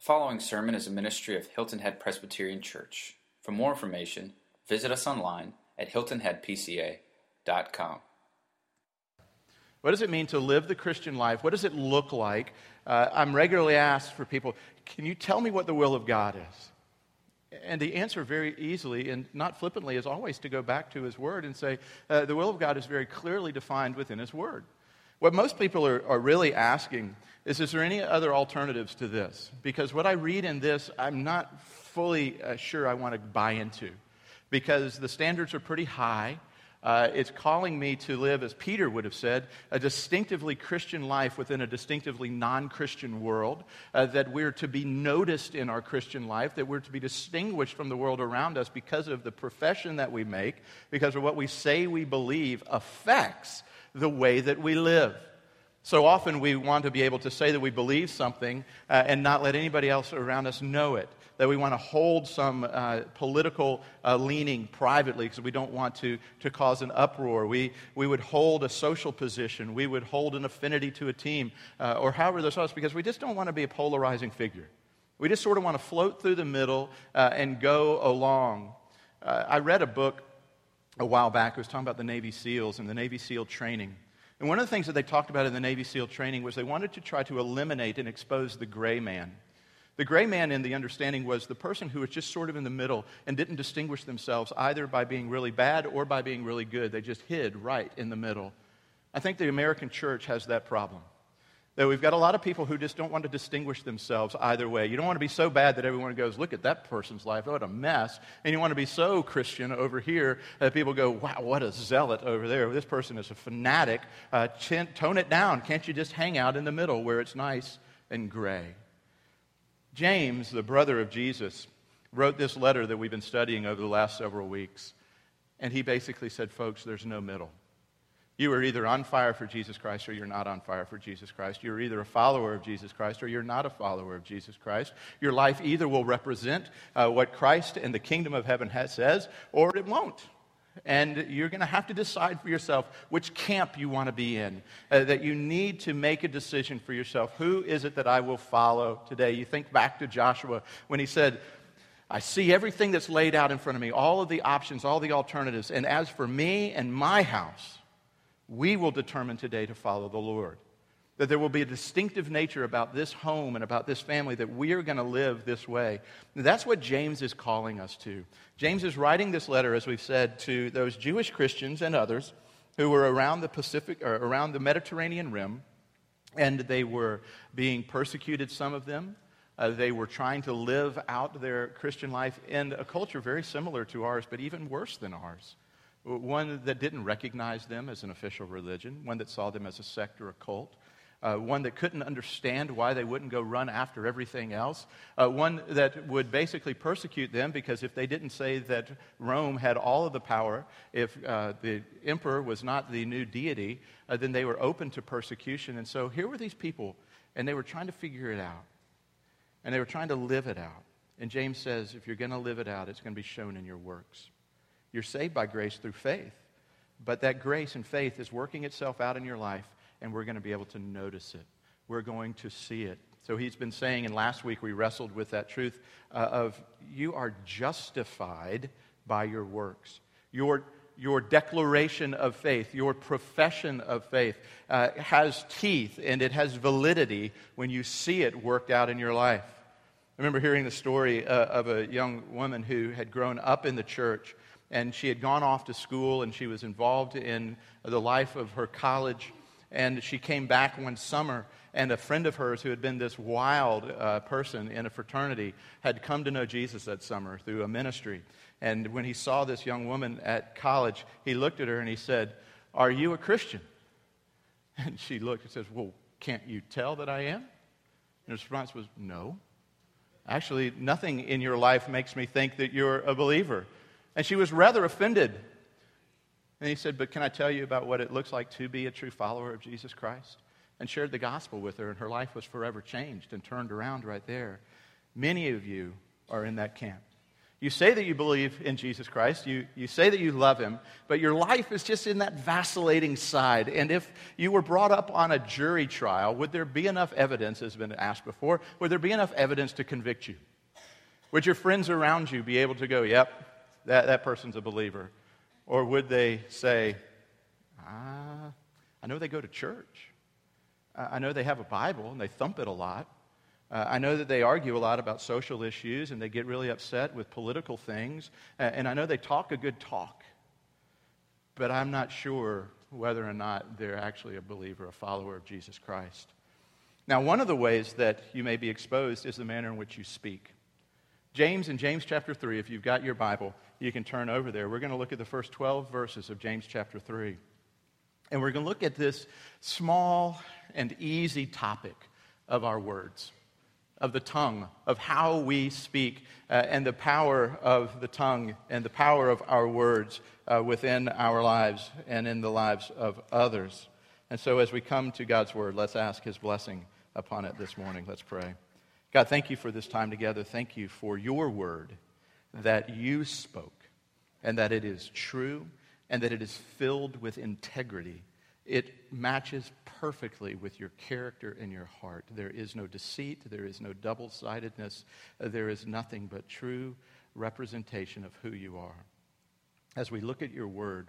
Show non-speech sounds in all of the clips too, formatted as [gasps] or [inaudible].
The following sermon is a ministry of Hilton Head Presbyterian Church. For more information, visit us online at hiltonheadpca.com. What does it mean to live the Christian life? What does it look like? Uh, I'm regularly asked for people, can you tell me what the will of God is? And the answer, very easily and not flippantly, is always to go back to His Word and say, uh, the will of God is very clearly defined within His Word. What most people are, are really asking is Is there any other alternatives to this? Because what I read in this, I'm not fully uh, sure I want to buy into. Because the standards are pretty high. Uh, it's calling me to live, as Peter would have said, a distinctively Christian life within a distinctively non Christian world. Uh, that we're to be noticed in our Christian life, that we're to be distinguished from the world around us because of the profession that we make, because of what we say we believe affects the way that we live. So often we want to be able to say that we believe something uh, and not let anybody else around us know it. That we want to hold some uh, political uh, leaning privately because we don't want to, to cause an uproar. We, we would hold a social position. We would hold an affinity to a team uh, or however this was because we just don't want to be a polarizing figure. We just sort of want to float through the middle uh, and go along. Uh, I read a book a while back. It was talking about the Navy SEALs and the Navy SEAL training. And one of the things that they talked about in the Navy SEAL training was they wanted to try to eliminate and expose the gray man. The gray man, in the understanding, was the person who was just sort of in the middle and didn't distinguish themselves either by being really bad or by being really good. They just hid right in the middle. I think the American church has that problem. That we've got a lot of people who just don't want to distinguish themselves either way. You don't want to be so bad that everyone goes, look at that person's life, what a mess. And you want to be so Christian over here that people go, wow, what a zealot over there. This person is a fanatic. Uh, tone it down. Can't you just hang out in the middle where it's nice and gray? James, the brother of Jesus, wrote this letter that we've been studying over the last several weeks. And he basically said, folks, there's no middle. You are either on fire for Jesus Christ or you're not on fire for Jesus Christ. You're either a follower of Jesus Christ or you're not a follower of Jesus Christ. Your life either will represent uh, what Christ and the kingdom of heaven has, says or it won't. And you're going to have to decide for yourself which camp you want to be in. Uh, that you need to make a decision for yourself. Who is it that I will follow today? You think back to Joshua when he said, I see everything that's laid out in front of me, all of the options, all the alternatives. And as for me and my house, we will determine today to follow the Lord. That there will be a distinctive nature about this home and about this family that we are going to live this way. That's what James is calling us to. James is writing this letter, as we've said, to those Jewish Christians and others who were around the Pacific or around the Mediterranean rim, and they were being persecuted, some of them. Uh, they were trying to live out their Christian life in a culture very similar to ours, but even worse than ours one that didn't recognize them as an official religion, one that saw them as a sect or a cult, uh, one that couldn't understand why they wouldn't go run after everything else, uh, one that would basically persecute them because if they didn't say that Rome had all of the power, if uh, the emperor was not the new deity, uh, then they were open to persecution. And so here were these people, and they were trying to figure it out, and they were trying to live it out. And James says, if you're going to live it out, it's going to be shown in your works. You're saved by grace through faith. But that grace and faith is working itself out in your life, and we're going to be able to notice it. We're going to see it. So he's been saying, and last week we wrestled with that truth uh, of you are justified by your works. Your, your declaration of faith, your profession of faith uh, has teeth and it has validity when you see it worked out in your life. I remember hearing the story uh, of a young woman who had grown up in the church and she had gone off to school and she was involved in the life of her college. And she came back one summer, and a friend of hers who had been this wild uh, person in a fraternity had come to know Jesus that summer through a ministry. And when he saw this young woman at college, he looked at her and he said, Are you a Christian? [laughs] And she looked and says, Well, can't you tell that I am? And his response was, No. Actually, nothing in your life makes me think that you're a believer. And she was rather offended. And he said, But can I tell you about what it looks like to be a true follower of Jesus Christ? And shared the gospel with her, and her life was forever changed and turned around right there. Many of you are in that camp. You say that you believe in Jesus Christ, you, you say that you love him, but your life is just in that vacillating side. And if you were brought up on a jury trial, would there be enough evidence, as has been asked before, would there be enough evidence to convict you? Would your friends around you be able to go, yep, that, that person's a believer? Or would they say, ah, I know they go to church. I know they have a Bible and they thump it a lot. Uh, I know that they argue a lot about social issues and they get really upset with political things. And I know they talk a good talk. But I'm not sure whether or not they're actually a believer, a follower of Jesus Christ. Now, one of the ways that you may be exposed is the manner in which you speak. James in James chapter 3, if you've got your Bible, you can turn over there. We're going to look at the first 12 verses of James chapter 3. And we're going to look at this small and easy topic of our words of the tongue, of how we speak, uh, and the power of the tongue and the power of our words uh, within our lives and in the lives of others. And so, as we come to God's word, let's ask his blessing upon it this morning. Let's pray. God, thank you for this time together. Thank you for your word that you spoke, and that it is true, and that it is filled with integrity it matches perfectly with your character and your heart. There is no deceit, there is no double sidedness, there is nothing but true representation of who you are. As we look at your word,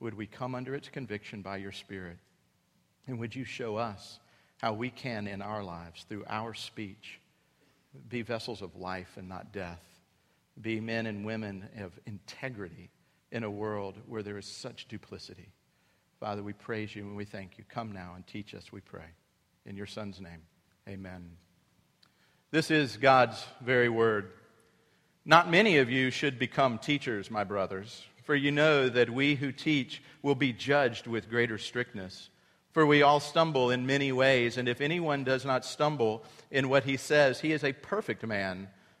would we come under its conviction by your Spirit? And would you show us how we can, in our lives, through our speech, be vessels of life and not death, be men and women of integrity in a world where there is such duplicity? Father, we praise you and we thank you. Come now and teach us, we pray. In your Son's name, amen. This is God's very word. Not many of you should become teachers, my brothers, for you know that we who teach will be judged with greater strictness. For we all stumble in many ways, and if anyone does not stumble in what he says, he is a perfect man,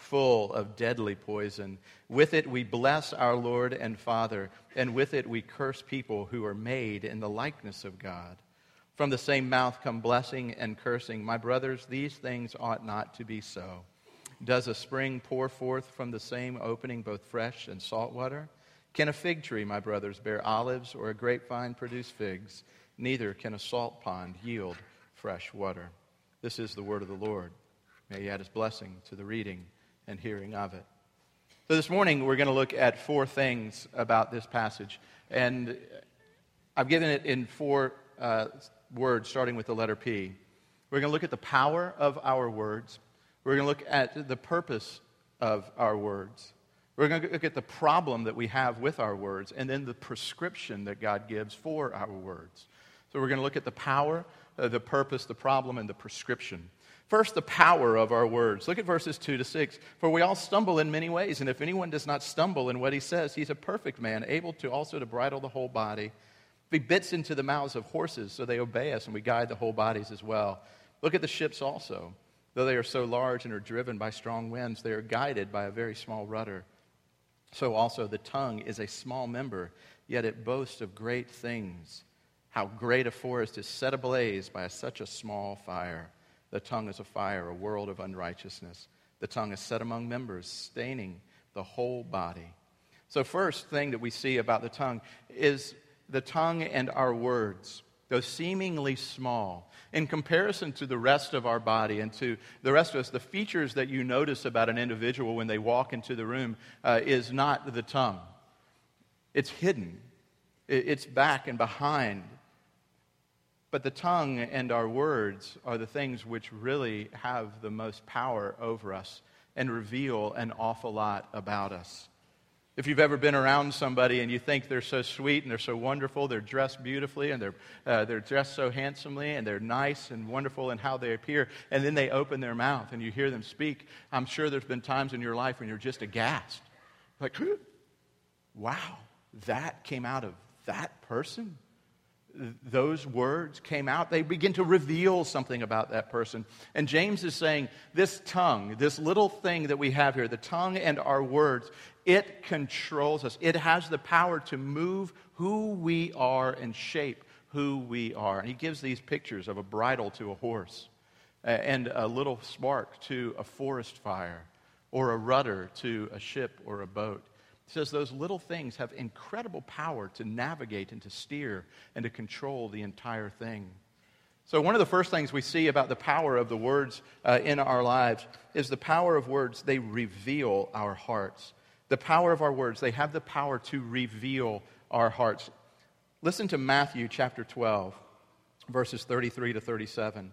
full of deadly poison. With it we bless our Lord and Father, and with it we curse people who are made in the likeness of God. From the same mouth come blessing and cursing. My brothers, these things ought not to be so. Does a spring pour forth from the same opening both fresh and salt water? Can a fig tree, my brothers, bear olives, or a grapevine produce figs? Neither can a salt pond yield fresh water. This is the word of the Lord. May he add his blessing to the reading and hearing of it. So, this morning we're going to look at four things about this passage. And I've given it in four uh, words, starting with the letter P. We're going to look at the power of our words, we're going to look at the purpose of our words. We're going to look at the problem that we have with our words and then the prescription that God gives for our words. So, we're going to look at the power, uh, the purpose, the problem, and the prescription. First, the power of our words. Look at verses 2 to 6. For we all stumble in many ways, and if anyone does not stumble in what he says, he's a perfect man, able to also to bridle the whole body. If he bits into the mouths of horses, so they obey us, and we guide the whole bodies as well. Look at the ships also. Though they are so large and are driven by strong winds, they are guided by a very small rudder. So also the tongue is a small member, yet it boasts of great things. How great a forest is set ablaze by such a small fire. The tongue is a fire, a world of unrighteousness. The tongue is set among members, staining the whole body. So, first thing that we see about the tongue is the tongue and our words, though seemingly small, in comparison to the rest of our body and to the rest of us, the features that you notice about an individual when they walk into the room uh, is not the tongue. It's hidden, it's back and behind But the tongue and our words are the things which really have the most power over us and reveal an awful lot about us. If you've ever been around somebody and you think they're so sweet and they're so wonderful, they're dressed beautifully and they're, uh, they're dressed so handsomely and they're nice and wonderful in how they appear, and then they open their mouth and you hear them speak, I'm sure there's been times in your life when you're just aghast. Like, wow, that came out of that person? Those words came out, they begin to reveal something about that person. And James is saying this tongue, this little thing that we have here, the tongue and our words, it controls us. It has the power to move who we are and shape who we are. And he gives these pictures of a bridle to a horse, and a little spark to a forest fire, or a rudder to a ship or a boat. Says those little things have incredible power to navigate and to steer and to control the entire thing. So, one of the first things we see about the power of the words uh, in our lives is the power of words. They reveal our hearts. The power of our words, they have the power to reveal our hearts. Listen to Matthew chapter 12, verses 33 to 37.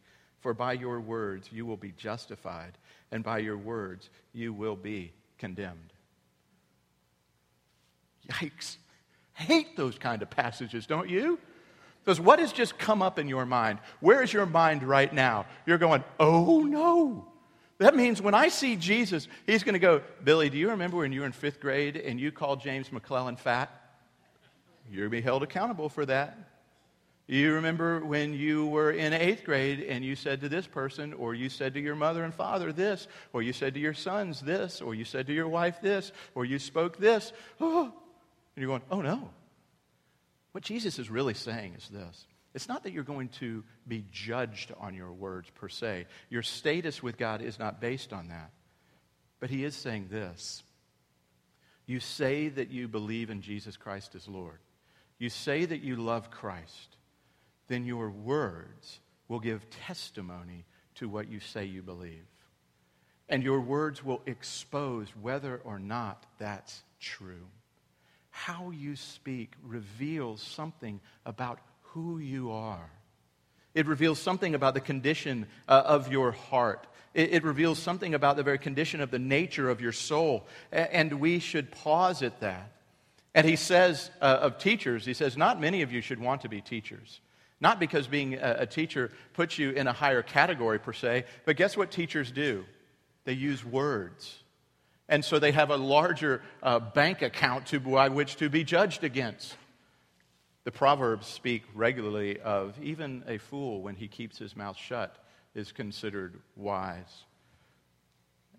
For by your words you will be justified, and by your words you will be condemned. Yikes. Hate those kind of passages, don't you? Because what has just come up in your mind? Where is your mind right now? You're going, oh no. That means when I see Jesus, he's going to go, Billy, do you remember when you were in fifth grade and you called James McClellan fat? You're going to be held accountable for that. You remember when you were in eighth grade and you said to this person, or you said to your mother and father this, or you said to your sons this, or you said to your wife this, or you spoke this. Oh. [gasps] And you're going, oh no. What Jesus is really saying is this it's not that you're going to be judged on your words per se, your status with God is not based on that. But He is saying this You say that you believe in Jesus Christ as Lord, you say that you love Christ then your words will give testimony to what you say you believe. And your words will expose whether or not that's true. How you speak reveals something about who you are. It reveals something about the condition uh, of your heart. It, it, reveals something about the very condition of the nature of your soul. A- and we should pause at that. And he says uh, of teachers, he says, Not many of you should want to be teachers. Not because being a, teacher puts you in a higher category per se, but guess what teachers do? They use words. And so they have a larger uh, bank account to, by which to be judged against. The Proverbs speak regularly of even a fool, when he keeps his mouth shut, is considered wise.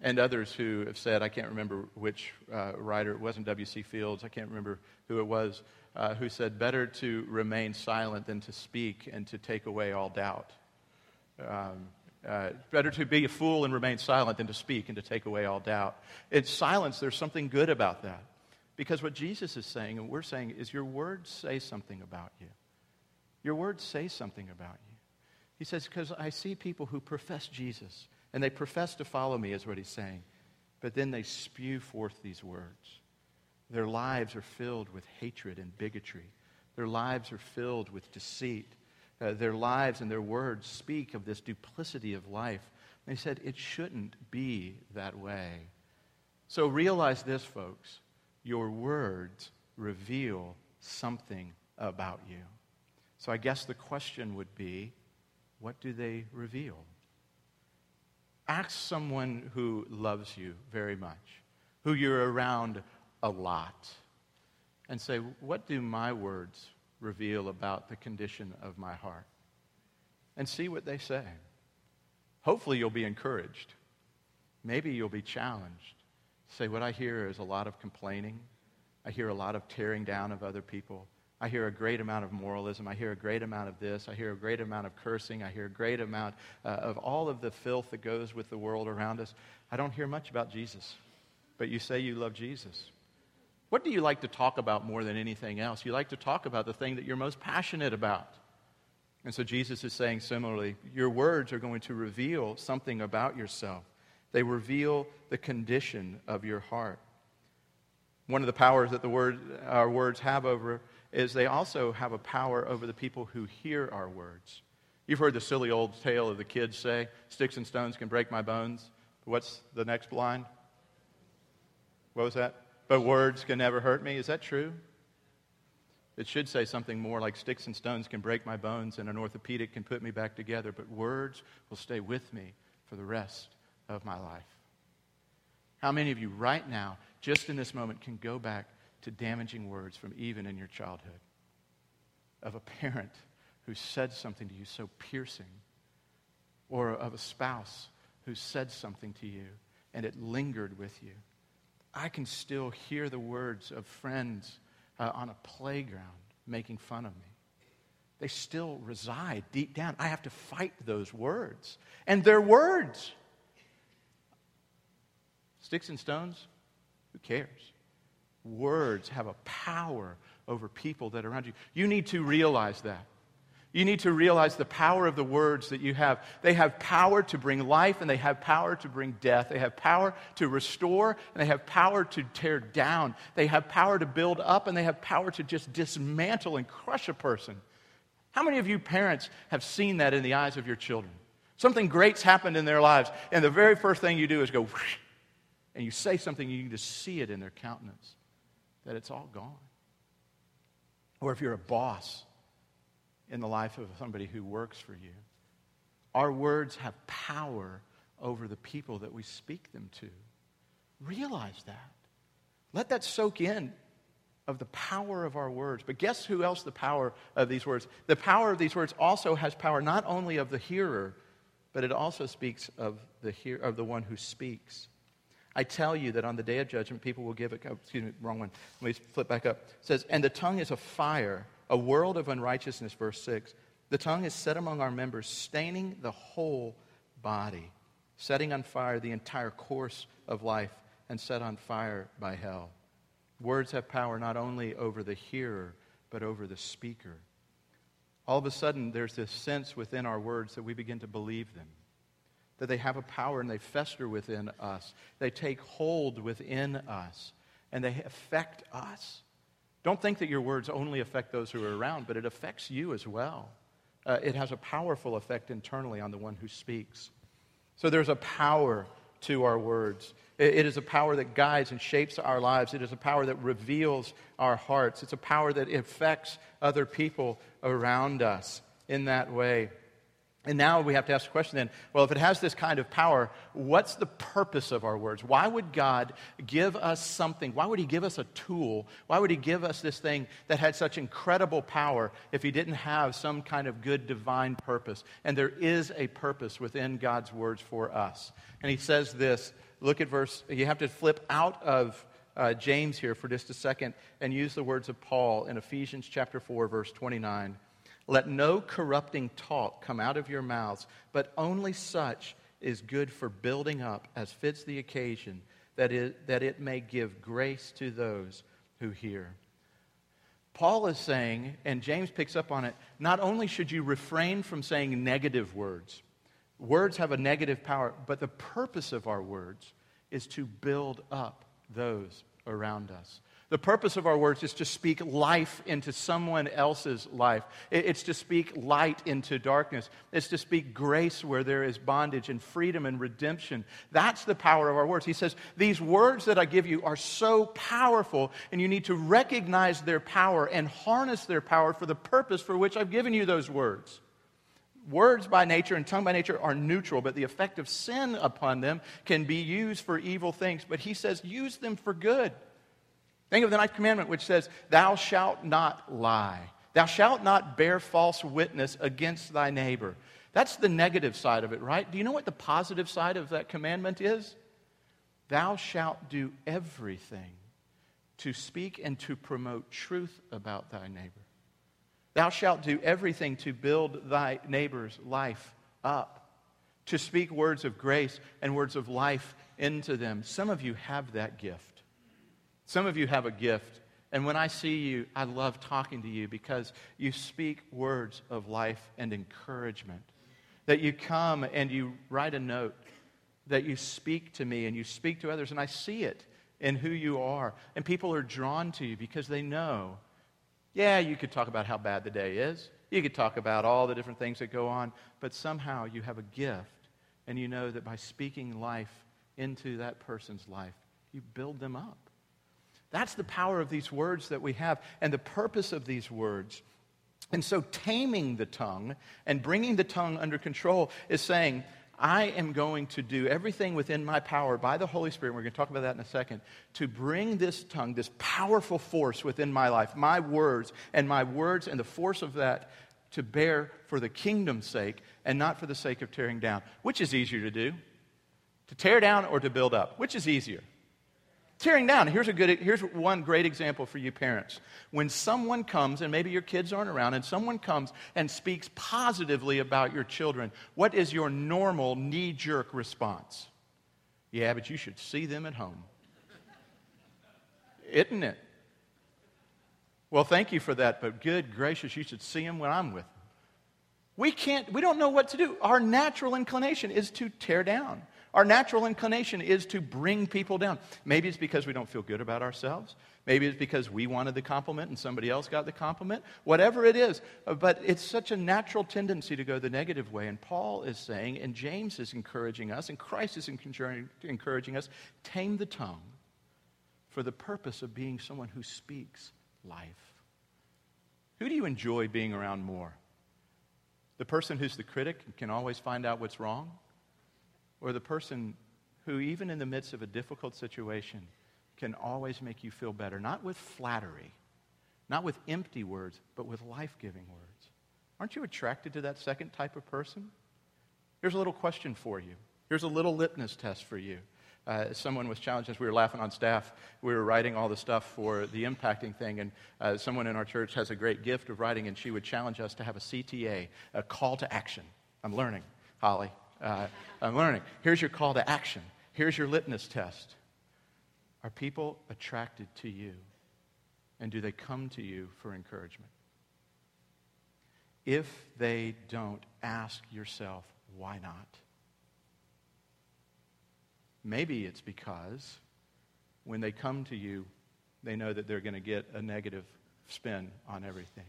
And others who have said, I can't remember which uh, writer, it wasn't W.C. Fields, I can't remember who it was, uh, who said, Better to remain silent than to speak and to take away all doubt. Um, uh, better to be a fool and remain silent than to speak and to take away all doubt. In silence, there's something good about that. Because what Jesus is saying, and we're saying, is your words say something about you. Your words say something about you. He says, because I see people who profess Jesus, and they profess to follow me, is what he's saying, but then they spew forth these words. Their lives are filled with hatred and bigotry. Their lives are filled with deceit. Uh, their lives and their words speak of this duplicity of life. He said, it shouldn't be that way. So realize this, folks. Your words reveal something about you. So I guess the question would be what do they reveal? Ask someone who loves you very much, who you're around a lot and say, What do my words reveal about the condition of my heart? And see what they say. Hopefully, you'll be encouraged. Maybe you'll be challenged. Say, What I hear is a lot of complaining. I hear a lot of tearing down of other people. I hear a great amount of moralism. I hear a great amount of this. I hear a great amount of cursing. I hear a great amount uh, of all of the filth that goes with the world around us. I don't hear much about Jesus. But you say you love Jesus. What do you like to talk about more than anything else? You like to talk about the thing that you're most passionate about. And so Jesus is saying similarly, your words are going to reveal something about yourself. They reveal the condition of your heart. One of the powers that the word, our words have over is they also have a power over the people who hear our words. You've heard the silly old tale of the kids say, Sticks and stones can break my bones. What's the next line? What was that? But words can never hurt me. Is that true? It should say something more like sticks and stones can break my bones and an orthopedic can put me back together, but words will stay with me for the rest of my life. How many of you right now, just in this moment, can go back to damaging words from even in your childhood of a parent who said something to you so piercing, or of a spouse who said something to you and it lingered with you? I can still hear the words of friends uh, on a playground making fun of me. They still reside deep down. I have to fight those words. And they're words. Sticks and stones, who cares? Words have a power over people that are around you. You need to realize that. You need to realize the power of the words that you have. They have power to bring life and they have power to bring death. They have power to restore and they have power to tear down. They have power to build up and they have power to just dismantle and crush a person. How many of you parents have seen that in the eyes of your children? Something great's happened in their lives, and the very first thing you do is go, and you say something, you need to see it in their countenance that it's all gone. Or if you're a boss, in the life of somebody who works for you. Our words have power over the people that we speak them to. Realize that. Let that soak in of the power of our words. But guess who else the power of these words? The power of these words also has power not only of the hearer, but it also speaks of the, hear, of the one who speaks. I tell you that on the day of judgment, people will give it. Oh, excuse me, wrong one. Let me flip back up. It says, And the tongue is a fire a world of unrighteousness, verse 6. The tongue is set among our members, staining the whole body, setting on fire the entire course of life, and set on fire by hell. Words have power not only over the hearer, but over the speaker. All of a sudden, there's this sense within our words that we begin to believe them, that they have a power and they fester within us, they take hold within us, and they affect us. Don't think that your words only affect those who are around, but it affects you as well. Uh, it has a powerful effect internally on the one who speaks. So there's a power to our words. It, it is a power that guides and shapes our lives. It is a power that reveals our hearts. It's a power that affects other people around us in that way. And now we have to ask the question then well, if it has this kind of power, what's the purpose of our words? Why would God give us something? Why would He give us a tool? Why would He give us this thing that had such incredible power if He didn't have some kind of good divine purpose? And there is a purpose within God's words for us. And He says this look at verse, you have to flip out of uh, James here for just a second and use the words of Paul in Ephesians chapter 4, verse 29. Let no corrupting talk come out of your mouths, but only such is good for building up as fits the occasion, that it, that it may give grace to those who hear. Paul is saying, and James picks up on it, not only should you refrain from saying negative words, words have a negative power, but the purpose of our words is to build up those around us. The purpose of our words is to speak life into someone else's life. It's to speak light into darkness. It's to speak grace where there is bondage and freedom and redemption. That's the power of our words. He says, These words that I give you are so powerful, and you need to recognize their power and harness their power for the purpose for which I've given you those words. Words by nature and tongue by nature are neutral, but the effect of sin upon them can be used for evil things. But he says, use them for good. Think of the ninth commandment, which says, Thou shalt not lie. Thou shalt not bear false witness against thy neighbor. That's the negative side of it, right? Do you know what the positive side of that commandment is? Thou shalt do everything to speak and to promote truth about thy neighbor. Thou shalt do everything to build thy neighbor's life up, to speak words of grace and words of life into them. Some of you have that gift. Some of you have a gift. And when I see you, I love talking to you because you speak words of life and encouragement. That you come and you write a note, that you speak to me and you speak to others, and I see it in who you are. And people are drawn to you because they know yeah, you could talk about how bad the day is. You could talk about all the different things that go on, but somehow you have a gift, and you know that by speaking life into that person's life, you build them up. That's the power of these words that we have, and the purpose of these words. And so, taming the tongue and bringing the tongue under control is saying, I am going to do everything within my power by the Holy Spirit, we're going to talk about that in a second, to bring this tongue, this powerful force within my life, my words, and my words and the force of that to bear for the kingdom's sake and not for the sake of tearing down. Which is easier to do? To tear down or to build up? Which is easier? Tearing down. Here's, a good, here's one great example for you parents. When someone comes, and maybe your kids aren't around, and someone comes and speaks positively about your children, what is your normal knee jerk response? Yeah, but you should see them at home. Isn't it? Well, thank you for that, but good gracious, you should see them when I'm with them. We can't, we don't know what to do. Our natural inclination is to tear down. Our natural inclination is to bring people down. Maybe it's because we don't feel good about ourselves. Maybe it's because we wanted the compliment and somebody else got the compliment. Whatever it is. Uh, but it's such a natural tendency to go the negative way. And Paul is saying, and James is encouraging us, and Christ is encouraging us tame the tongue for the purpose of being someone who speaks life. Who do you enjoy being around more? The person who's the critic and can always find out what's wrong? Or the person who, even in the midst of a difficult situation, can always make you feel better, not with flattery, not with empty words, but with life giving words. Aren't you attracted to that second type of person? Here's a little question for you. Here's a little litmus test for you. Uh, someone was challenged as we were laughing on staff. We were writing all the stuff for the impacting thing, and uh, someone in our church has a great gift of writing, and she would challenge us to have a CTA, a call to action. I'm learning, Holly. Uh, I'm learning. Here's your call to action. Here's your litmus test. Are people attracted to you? And do they come to you for encouragement? If they don't, ask yourself, why not? Maybe it's because when they come to you, they know that they're going to get a negative spin on everything.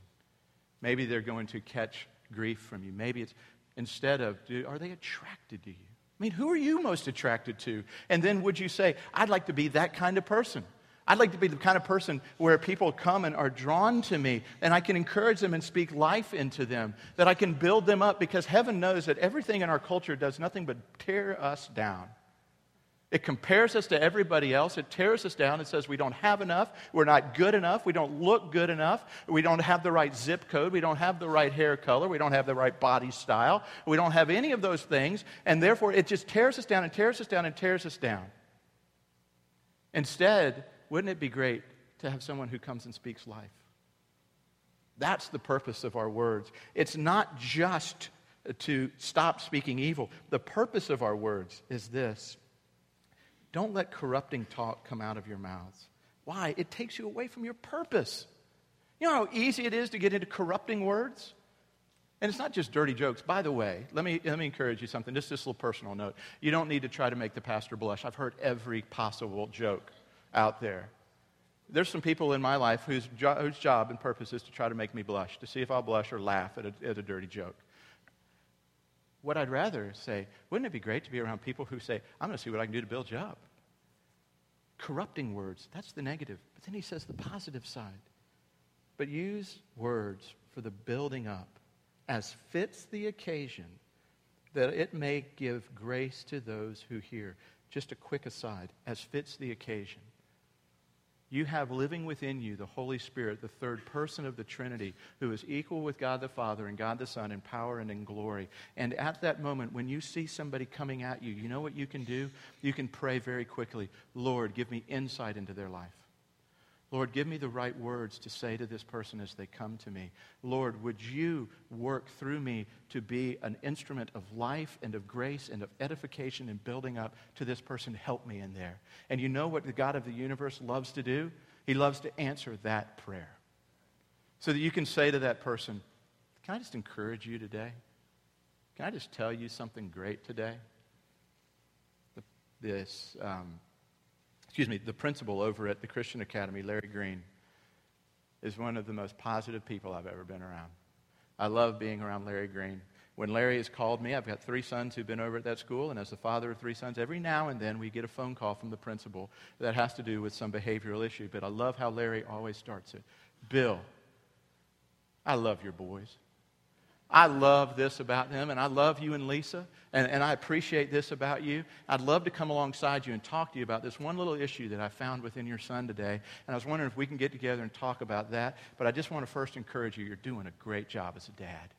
Maybe they're going to catch grief from you. Maybe it's instead of, are they attracted to you? I mean, who are you most attracted to? And then would you say, I'd like to be that kind of person? I'd like to be the kind of person where people come and are drawn to me, and I can encourage them and speak life into them, that I can build them up, because heaven knows that everything in our culture does nothing but tear us down. It compares us to everybody else. It tears us down. It says we don't have enough. We're not good enough. We don't look good enough. We don't have the right zip code. We don't have the right hair color. We don't have the right body style. We don't have any of those things. And therefore, it just tears us down and tears us down and tears us down. Instead, wouldn't it be great to have someone who comes and speaks life? That's the purpose of our words. It's not just to stop speaking evil. The purpose of our words is this don't let corrupting talk come out of your mouths. Why? It takes you away from your purpose. You know how easy it is to get into corrupting words? And it's not just dirty jokes. By the way, let me, let me encourage you something, just this little personal note. You don't need to try to make the pastor blush. I've heard every possible joke out there. There's some people in my life whose, jo- whose job and purpose is to try to make me blush, to see if I'll blush or laugh at a, at a dirty joke. What I'd rather say, wouldn't it be great to be around people who say, I'm going to see what I can do to build you up? Corrupting words, that's the negative. But then he says the positive side. But use words for the building up as fits the occasion, that it may give grace to those who hear. Just a quick aside, as fits the occasion you have living within you the Holy Spirit, the third person of the Trinity, who is equal with God the Father and God the Son in power and in glory. And at that moment, when you see somebody coming at you, you know what you can do? You can pray very quickly Lord, give me insight into their life. Lord, give me the right words to say to this person as they come to me. Lord, would you work through me to be an instrument of life and of grace and of edification and building up to this person? Help me in there. And you know what the God of the universe loves to do? He loves to answer that prayer. So that you can say to that person, Can I just encourage you today? Can I just tell you something great today? This. Um, excuse me, the principal over at the Christian Academy, Larry Green, is one of the most positive people I've ever been around. I love being around Larry Green. When Larry has called me, I've got three sons who've been over at that school, and as the father of three sons, every now and then we get a phone call from the principal that has to do with some behavioral issue. But I love how Larry always starts it Bill, I love your boys. I love this about them, and I love you and Lisa, and, and I appreciate this about you. I'd love to come alongside you and talk to you about this one little issue that I found within your son today. And I was wondering if we can get together and talk about that. But I just want to first encourage you you're doing a great job as a dad.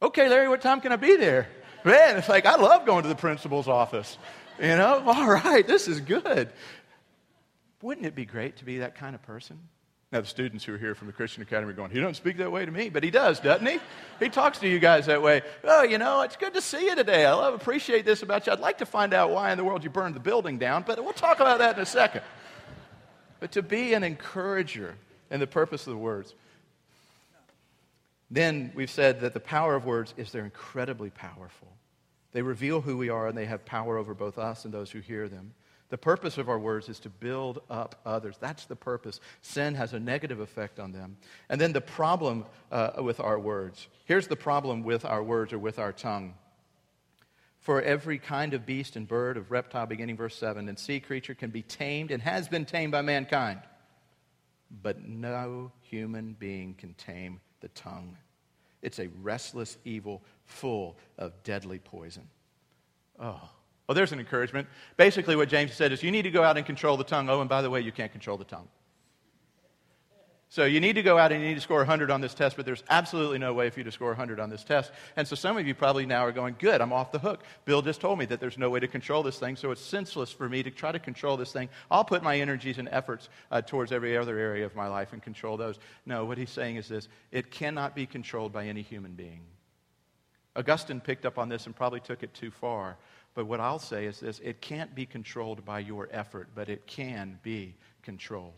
Okay, Larry, what time can I be there? Man, it's like I love going to the principal's office. You know, all right, this is good. Wouldn't it be great to be that kind of person? Now, the students who are here from the Christian Academy are going, he don't speak that way to me, but he does, doesn't he? he talks to you guys that way. Oh, you know, it's good to see you today. I love, appreciate this about you. I'd like to find out why in the world you burned the building down, but we'll talk about that in a second. But to be an encourager in the purpose of the words. Then we've said that the power of words is they're incredibly powerful. They reveal who we are and they have power over both us and those who hear them. The purpose of our words is to build up others. That's the purpose. Sin has a negative effect on them. And then the problem uh, with our words. Here's the problem with our words or with our tongue. For every kind of beast and bird, of reptile, beginning verse 7, and sea creature can be tamed and has been tamed by mankind. But no human being can tame the tongue. It's a restless evil full of deadly poison. Oh. Well, there's an encouragement. Basically, what James said is you need to go out and control the tongue. Oh, and by the way, you can't control the tongue. So you need to go out and you need to score 100 on this test, but there's absolutely no way for you to score 100 on this test. And so some of you probably now are going, good, I'm off the hook. Bill just told me that there's no way to control this thing, so it's senseless for me to try to control this thing. I'll put my energies and efforts uh, towards every other area of my life and control those. No, what he's saying is this it cannot be controlled by any human being. Augustine picked up on this and probably took it too far. But what I'll say is this it can't be controlled by your effort, but it can be controlled.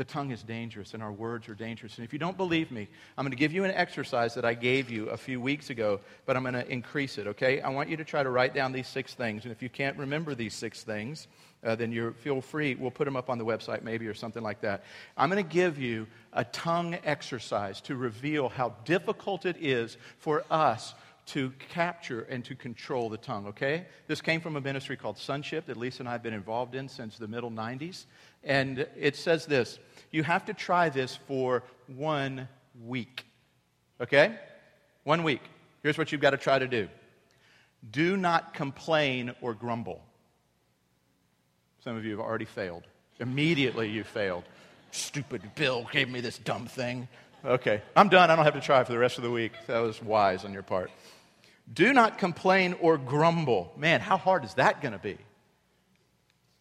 The tongue is dangerous and our words are dangerous. And if you don't believe me, I'm going to give you an exercise that I gave you a few weeks ago, but I'm going to increase it, okay? I want you to try to write down these six things. And if you can't remember these six things, uh, then you feel free. We'll put them up on the website maybe or something like that. I'm going to give you a tongue exercise to reveal how difficult it is for us to capture and to control the tongue, okay? This came from a ministry called Sonship that Lisa and I have been involved in since the middle 90s. And it says this you have to try this for one week, okay? One week. Here's what you've got to try to do do not complain or grumble. Some of you have already failed. Immediately you failed. Stupid Bill gave me this dumb thing. Okay, I'm done. I don't have to try for the rest of the week. That was wise on your part. Do not complain or grumble. Man, how hard is that going to be?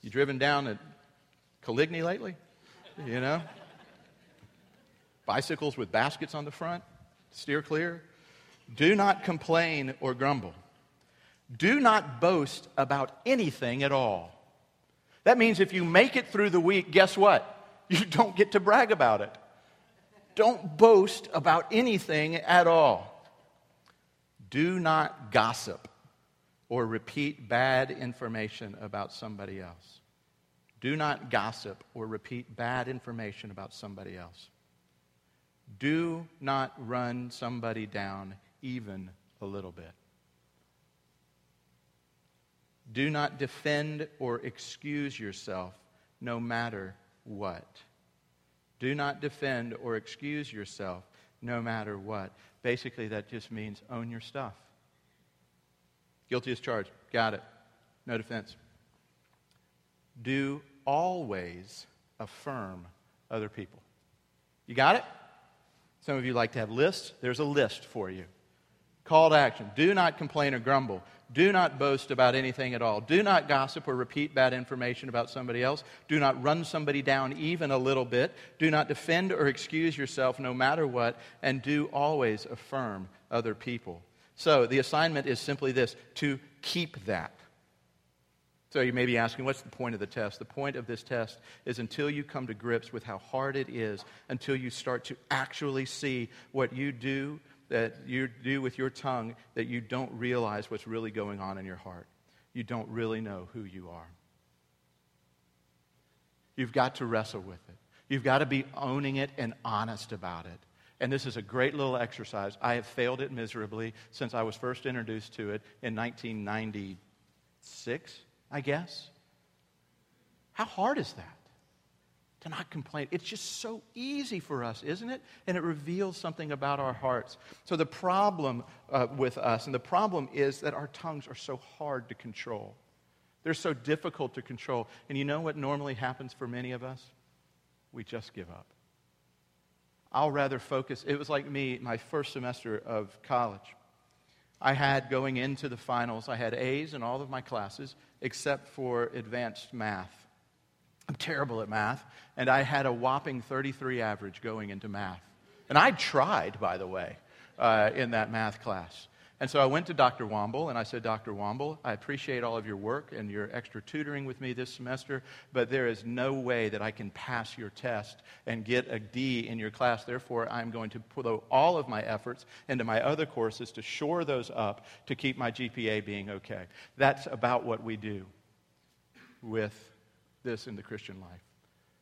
You driven down at Coligny lately? You know? Bicycles with baskets on the front? Steer clear. Do not complain or grumble. Do not boast about anything at all. That means if you make it through the week, guess what? [laughs] You don't get to brag about it. Don't boast about anything at all. Do not gossip or repeat bad information about somebody else. Do not gossip or repeat bad information about somebody else. Do not run somebody down even a little bit. Do not defend or excuse yourself no matter what. Do not defend or excuse yourself no matter what. Basically, that just means own your stuff. Guilty as charged. Got it. No defense. Do always affirm other people. You got it? Some of you like to have lists. There's a list for you Call to action. Do not complain or grumble. Do not boast about anything at all. Do not gossip or repeat bad information about somebody else. Do not run somebody down even a little bit. Do not defend or excuse yourself no matter what. And do always affirm other people. So the assignment is simply this to keep that. So you may be asking, what's the point of the test? The point of this test is until you come to grips with how hard it is, until you start to actually see what you do that you do with your tongue that you don't realize what's really going on in your heart. You don't really know who you are. You've got to wrestle with it. You've got to be owning it and honest about it. And this is a great little exercise. I have failed it miserably since I was first introduced to it in 1996, I guess. How hard is that? To not complain. It's just so easy for us, isn't it? And it reveals something about our hearts. So, the problem uh, with us, and the problem is that our tongues are so hard to control. They're so difficult to control. And you know what normally happens for many of us? We just give up. I'll rather focus. It was like me, my first semester of college. I had going into the finals, I had A's in all of my classes except for advanced math. I'm terrible at math, and I had a whopping 33 average going into math. And I tried, by the way, uh, in that math class. And so I went to Dr. Womble and I said, Dr. Womble, I appreciate all of your work and your extra tutoring with me this semester, but there is no way that I can pass your test and get a D in your class. Therefore, I'm going to put all of my efforts into my other courses to shore those up to keep my GPA being okay. That's about what we do with this in the Christian life.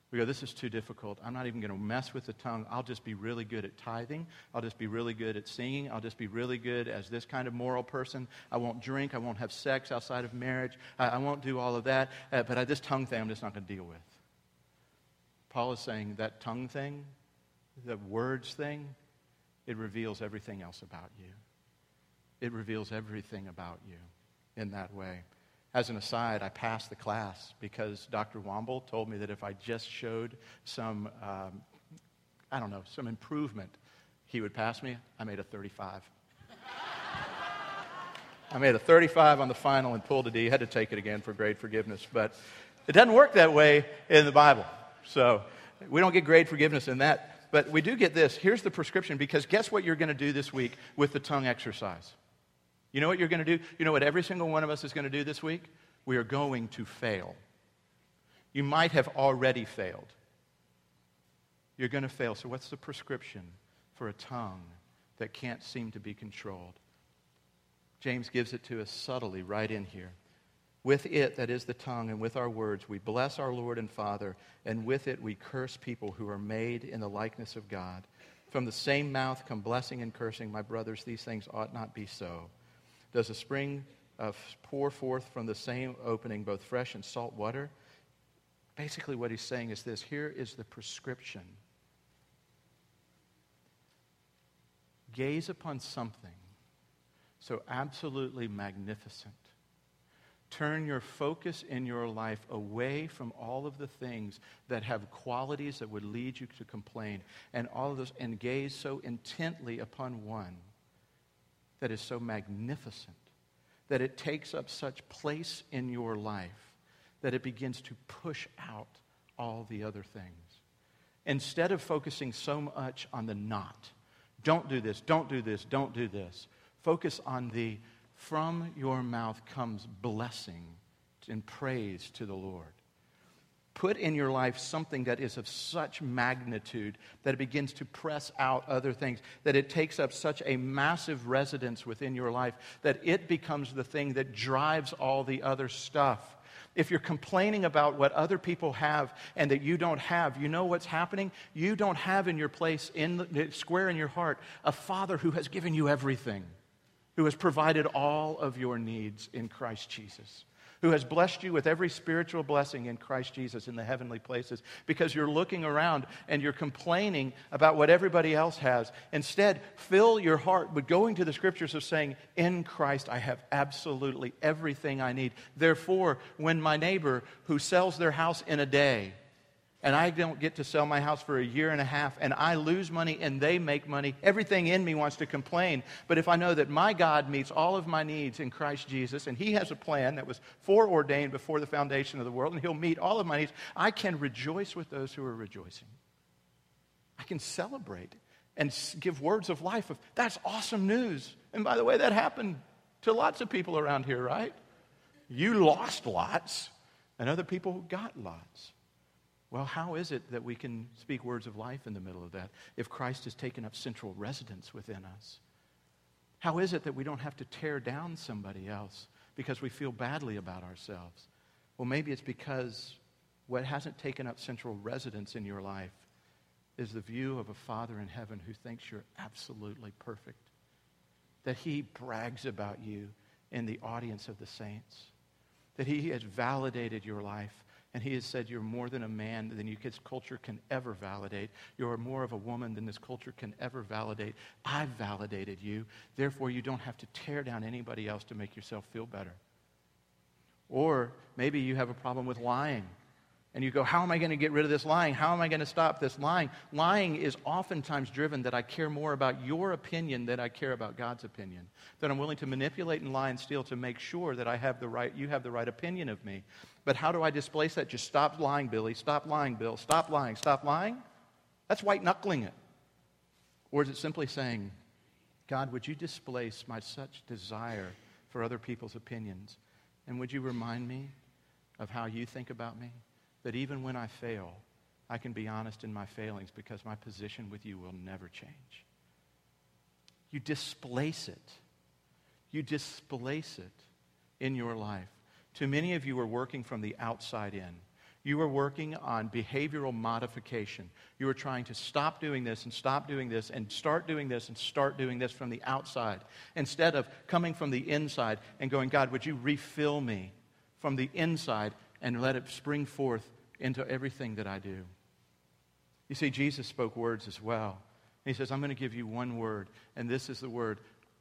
We go, this is too difficult. I'm not even going to mess with the tongue. I'll just be really good at tithing. I'll just be really good at singing. I'll just be really good as this kind of moral person. I won't drink. I won't have sex outside of marriage. I, I won't do all of that. Uh, but I, this tongue thing, I'm just not going to deal with. Paul is saying that tongue thing, the words thing, it reveals everything else about you. It reveals everything about you in that way. As an aside, I passed the class because Dr. Womble told me that if I just showed some, um, I don't know, some improvement, he would pass me. I made a 35. [laughs] I made a 35 on the final and pulled a D. Had to take it again for grade forgiveness, but it doesn't work that way in the Bible. So we don't get grade forgiveness in that. But we do get this. Here's the prescription because guess what you're going to do this week with the tongue exercise? You know what you're going to do? You know what every single one of us is going to do this week? We are going to fail. You might have already failed. You're going to fail. So, what's the prescription for a tongue that can't seem to be controlled? James gives it to us subtly right in here. With it, that is the tongue, and with our words, we bless our Lord and Father, and with it we curse people who are made in the likeness of God. From the same mouth come blessing and cursing. My brothers, these things ought not be so. Does a spring uh, pour forth from the same opening both fresh and salt water? Basically, what he's saying is this here is the prescription. Gaze upon something so absolutely magnificent. Turn your focus in your life away from all of the things that have qualities that would lead you to complain and all of those, and gaze so intently upon one that is so magnificent that it takes up such place in your life that it begins to push out all the other things. Instead of focusing so much on the not, don't do this, don't do this, don't do this, focus on the from your mouth comes blessing and praise to the Lord put in your life something that is of such magnitude that it begins to press out other things, that it takes up such a massive residence within your life that it becomes the thing that drives all the other stuff. If you're complaining about what other people have and that you don't have, you know what's happening? You don't have in your place, in the, square in your heart, a Father who has given you everything, who has provided all of your needs in Christ Jesus who has blessed you with every spiritual blessing in Christ Jesus in the heavenly places because you're looking around and you're complaining about what everybody else has. Instead, fill your heart with going to the scriptures of saying, In Christ, I have absolutely everything I need. Therefore, when my neighbor who sells their house in a day and I don't get to sell my house for a year and a half, and I lose money and they make money, everything in me wants to complain. But if I know that my God meets all of my needs in Christ Jesus, and He has a plan that was foreordained before the foundation of the world, and He'll meet all of my needs, I can rejoice with those who are rejoicing. I can celebrate and give words of life of that's awesome news. And by the way, that happened to lots of people around here, right? You lost lots, and other people got lots. Well, how is it that we can speak words of life in the middle of that if Christ has taken up central residence within us? How is it that we don't have to tear down somebody else because we feel badly about ourselves? Well, maybe it's because what hasn't taken up central residence in your life is the view of a Father in heaven who thinks you're absolutely perfect, that he brags about you in the audience of the saints, that he has validated your life and he has said, You're more than a man than you, this culture can ever validate. You're more of a woman than this culture can ever validate. I've validated you. Therefore, you don't have to tear down anybody else to make yourself feel better. Or maybe you have a problem with lying and you go, How am I going to get rid of this lying? How am I going to stop this lying? Lying is oftentimes driven that I care more about your opinion than I care about God's opinion. That I'm willing to manipulate and lie and steal to make sure that I have the right, you have the right opinion of me. But how do I displace that? Just stop lying, Billy. Stop lying, Bill. Stop lying. Stop lying? That's white knuckling it. Or is it simply saying, God, would you displace my such desire for other people's opinions? And would you remind me of how you think about me? That even when I fail, I can be honest in my failings because my position with you will never change. You displace it. You displace it in your life. Too many of you are working from the outside in. You are working on behavioral modification. You are trying to stop doing this and stop doing this and start doing this and start doing this from the outside instead of coming from the inside and going, God, would you refill me from the inside and let it spring forth into everything that I do. You see, Jesus spoke words as well. He says, I'm going to give you one word, and this is the word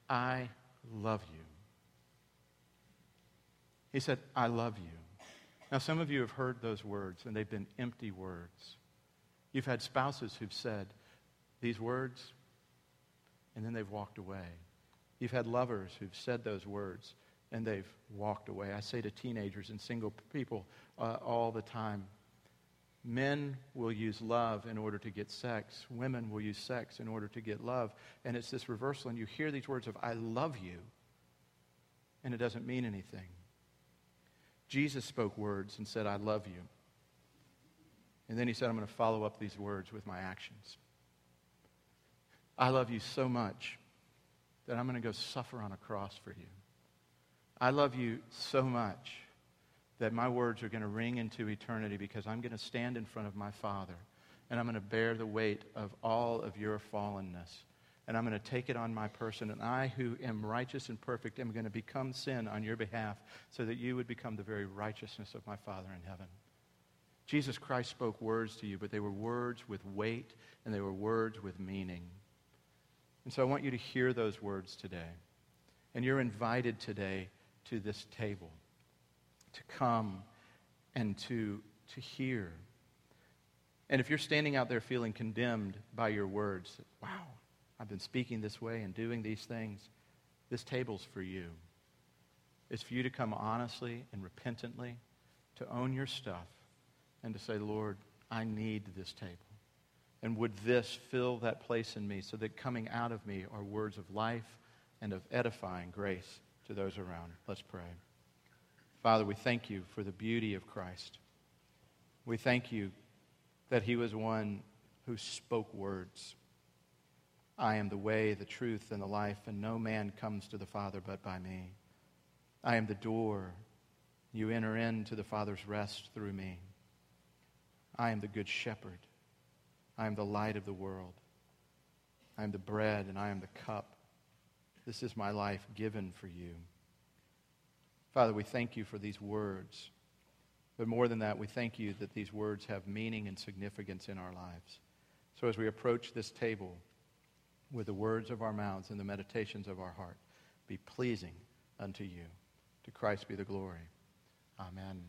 I love you. He said, I love you. Now, some of you have heard those words, and they've been empty words. You've had spouses who've said these words, and then they've walked away. You've had lovers who've said those words, and they've walked away. I say to teenagers and single people uh, all the time Men will use love in order to get sex. Women will use sex in order to get love. And it's this reversal. And you hear these words of, I love you, and it doesn't mean anything. Jesus spoke words and said, I love you. And then he said, I'm going to follow up these words with my actions. I love you so much that I'm going to go suffer on a cross for you. I love you so much that my words are going to ring into eternity because I'm going to stand in front of my Father and I'm going to bear the weight of all of your fallenness. And I'm going to take it on my person. And I, who am righteous and perfect, am going to become sin on your behalf so that you would become the very righteousness of my Father in heaven. Jesus Christ spoke words to you, but they were words with weight and they were words with meaning. And so I want you to hear those words today. And you're invited today to this table to come and to, to hear. And if you're standing out there feeling condemned by your words, wow, I've been speaking this way and doing these things, this table's for you. It's for you to come honestly and repentantly, to own your stuff, and to say, Lord, I need this table. And would this fill that place in me so that coming out of me are words of life and of edifying grace to those around? Let's pray. Father, we thank you for the beauty of Christ. We thank you that he was one who spoke words. I am the way, the truth, and the life, and no man comes to the Father but by me. I am the door. You enter into the Father's rest through me. I am the good shepherd. I am the light of the world. I am the bread, and I am the cup. This is my life given for you. Father, we thank you for these words. But more than that, we thank you that these words have meaning and significance in our lives. So as we approach this table with the words of our mouths and the meditations of our heart, be pleasing unto you. To Christ be the glory. Amen.